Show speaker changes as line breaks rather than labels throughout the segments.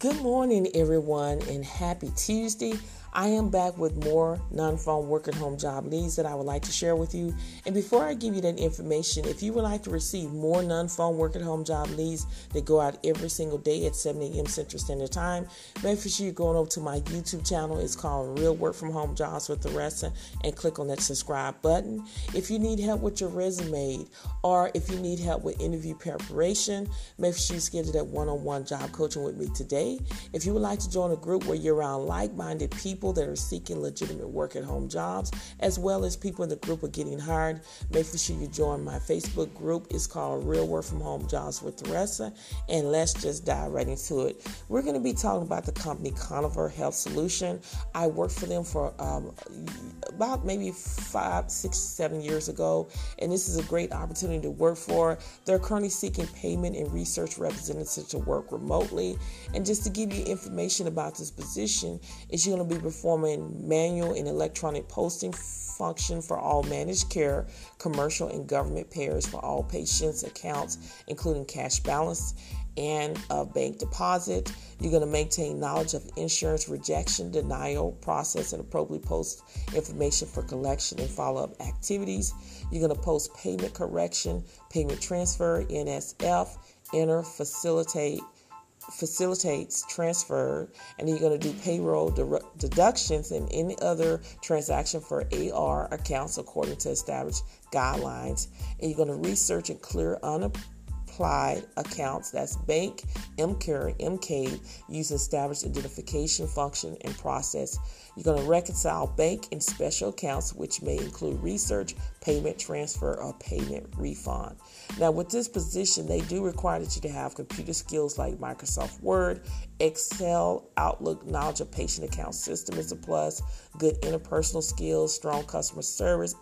Good morning, everyone, and happy Tuesday. I am back with more non phone work at home job leads that I would like to share with you. And before I give you that information, if you would like to receive more non phone work at home job leads that go out every single day at 7 a.m. Central Standard Time, make sure you're going over to my YouTube channel. It's called Real Work From Home Jobs with Theresa and click on that subscribe button. If you need help with your resume or if you need help with interview preparation, make sure you schedule that one on one job coaching with me today. If you would like to join a group where you're around like minded people, people that are seeking legitimate work at home jobs, as well as people in the group are getting hired. Make sure you join my Facebook group. It's called Real Work from Home Jobs with Theresa. And let's just dive right into it. We're going to be talking about the company Conifer Health Solution. I worked for them for um, about maybe five, six, seven years ago, and this is a great opportunity to work for. They're currently seeking payment and research representatives to work remotely. And just to give you information about this position, is you're going to be performing manual and electronic posting function for all managed care, commercial, and government payers for all patients' accounts, including cash balance and a bank deposit. You're going to maintain knowledge of insurance rejection, denial process, and appropriately post information for collection and follow up activities. You're going to post payment correction, payment transfer, NSF, enter, facilitate, facilitates transfer, and you're going to do payroll de- deductions and any other transaction for AR accounts according to established guidelines. And you're going to research and clear unapplied accounts. That's bank, MCARE, MK, use established identification function and process. You're going to reconcile bank and special accounts, which may include research, payment transfer, or payment refund. Now, with this position, they do require that you to have computer skills like Microsoft Word, Excel, Outlook, knowledge of patient account system is a plus, good interpersonal skills, strong customer service,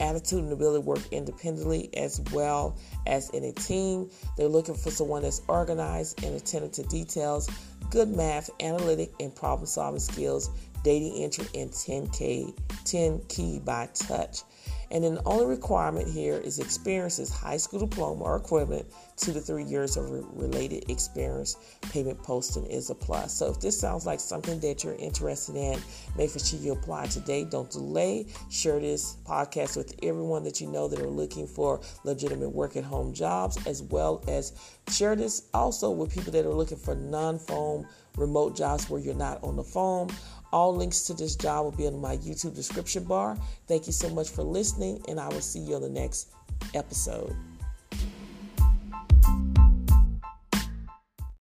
attitude and ability to work independently as well as in a team. They're looking for someone that's organized and attentive to details, good math, analytic, and problem solving skills, dating entry, and 10K, 10 key by touch. And then the only requirement here is experience is high school diploma or equivalent, two to three years of re- related experience. Payment posting is a plus. So if this sounds like something that you're interested in, make sure you apply today. Don't delay. Share this podcast with everyone that you know that are looking for legitimate work at home jobs, as well as share this also with people that are looking for non phone remote jobs where you're not on the phone all links to this job will be in my YouTube description bar. Thank you so much for listening, and I will see you on the next episode.